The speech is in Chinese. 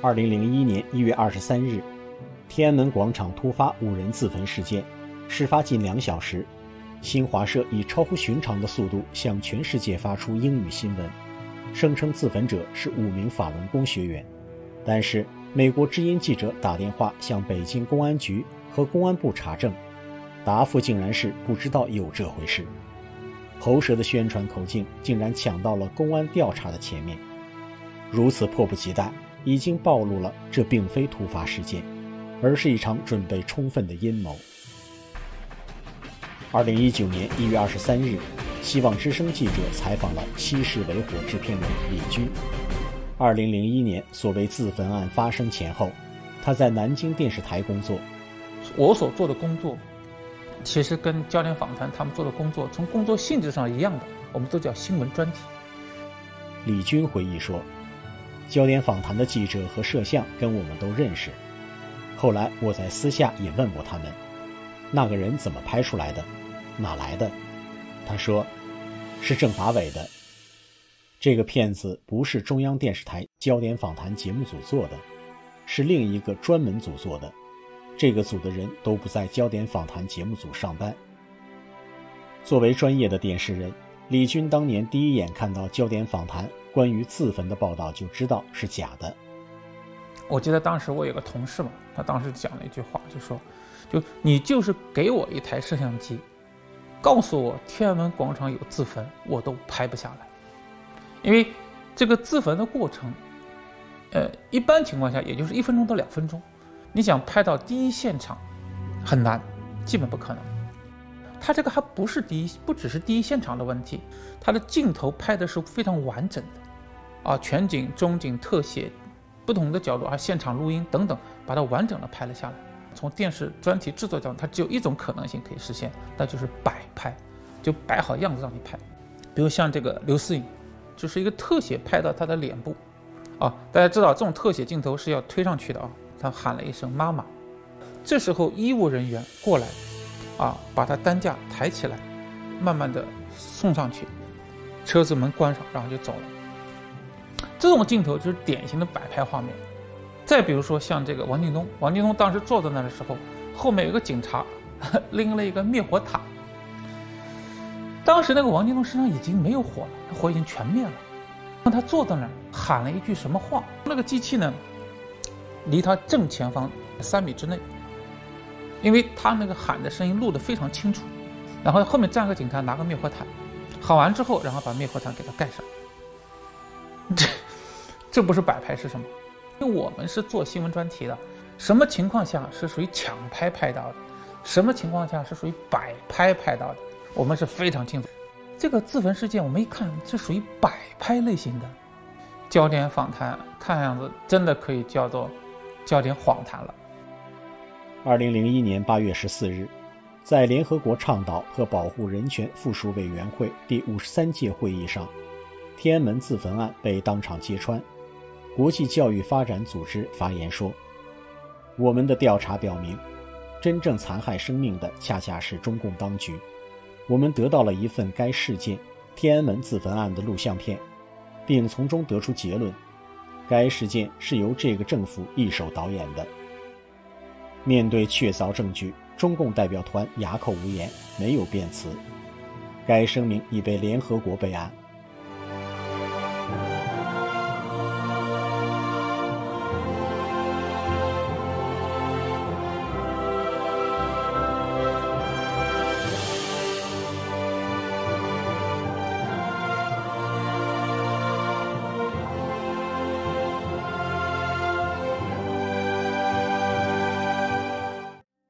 二零零一年一月二十三日，天安门广场突发五人自焚事件。事发近两小时，新华社以超乎寻常的速度向全世界发出英语新闻，声称自焚者是五名法轮功学员。但是，美国知音记者打电话向北京公安局和公安部查证，答复竟然是不知道有这回事。喉舌的宣传口径竟然抢到了公安调查的前面，如此迫不及待，已经暴露了这并非突发事件，而是一场准备充分的阴谋。二零一九年一月二十三日，希望之声记者采访了七世为火制片人李军。二零零一年，所谓自焚案发生前后，他在南京电视台工作。我所做的工作，其实跟焦点访谈他们做的工作从工作性质上一样的，我们都叫新闻专题。李军回忆说，焦点访谈的记者和摄像跟我们都认识。后来我在私下也问过他们，那个人怎么拍出来的？哪来的？他说：“是政法委的。这个片子不是中央电视台焦点访谈节目组做的，是另一个专门组做的。这个组的人都不在焦点访谈节目组上班。作为专业的电视人，李军当年第一眼看到焦点访谈关于自焚的报道，就知道是假的。我记得当时我有个同事嘛，他当时讲了一句话，就说：‘就你就是给我一台摄像机。’”告诉我天安门广场有自焚，我都拍不下来，因为这个自焚的过程，呃，一般情况下也就是一分钟到两分钟，你想拍到第一现场很难，基本不可能。它这个还不是第一，不只是第一现场的问题，它的镜头拍的是非常完整的，啊，全景、中景、特写，不同的角度，啊，现场录音等等，把它完整的拍了下来。从电视专题制作角度，它只有一种可能性可以实现，那就是摆拍，就摆好样子让你拍。比如像这个刘思颖，就是一个特写拍到她的脸部，啊，大家知道这种特写镜头是要推上去的啊。他喊了一声妈妈，这时候医务人员过来，啊，把他担架抬起来，慢慢的送上去，车子门关上，然后就走了。这种镜头就是典型的摆拍画面。再比如说像这个王劲东，王劲东当时坐在那的时候，后面有个警察 拎了一个灭火塔。当时那个王劲东身上已经没有火了，火已经全灭了。当他坐在那儿喊了一句什么话，那个机器呢，离他正前方三米之内，因为他那个喊的声音录得非常清楚。然后后面站个警察拿个灭火毯，喊完之后，然后把灭火毯给他盖上。这这不是摆拍是什么？因为我们是做新闻专题的，什么情况下是属于抢拍拍到的，什么情况下是属于摆拍拍到的，我们是非常清楚。这个自焚事件，我们一看，这属于摆拍类型的焦点访谈，看样子真的可以叫做焦点访谈了。二零零一年八月十四日，在联合国倡导和保护人权附属委员会第五十三届会议上，天安门自焚案被当场揭穿。国际教育发展组织发言说：“我们的调查表明，真正残害生命的恰恰是中共当局。我们得到了一份该事件——天安门自焚案的录像片，并从中得出结论：该事件是由这个政府一手导演的。”面对确凿证据，中共代表团哑口无言，没有辩词。该声明已被联合国备案。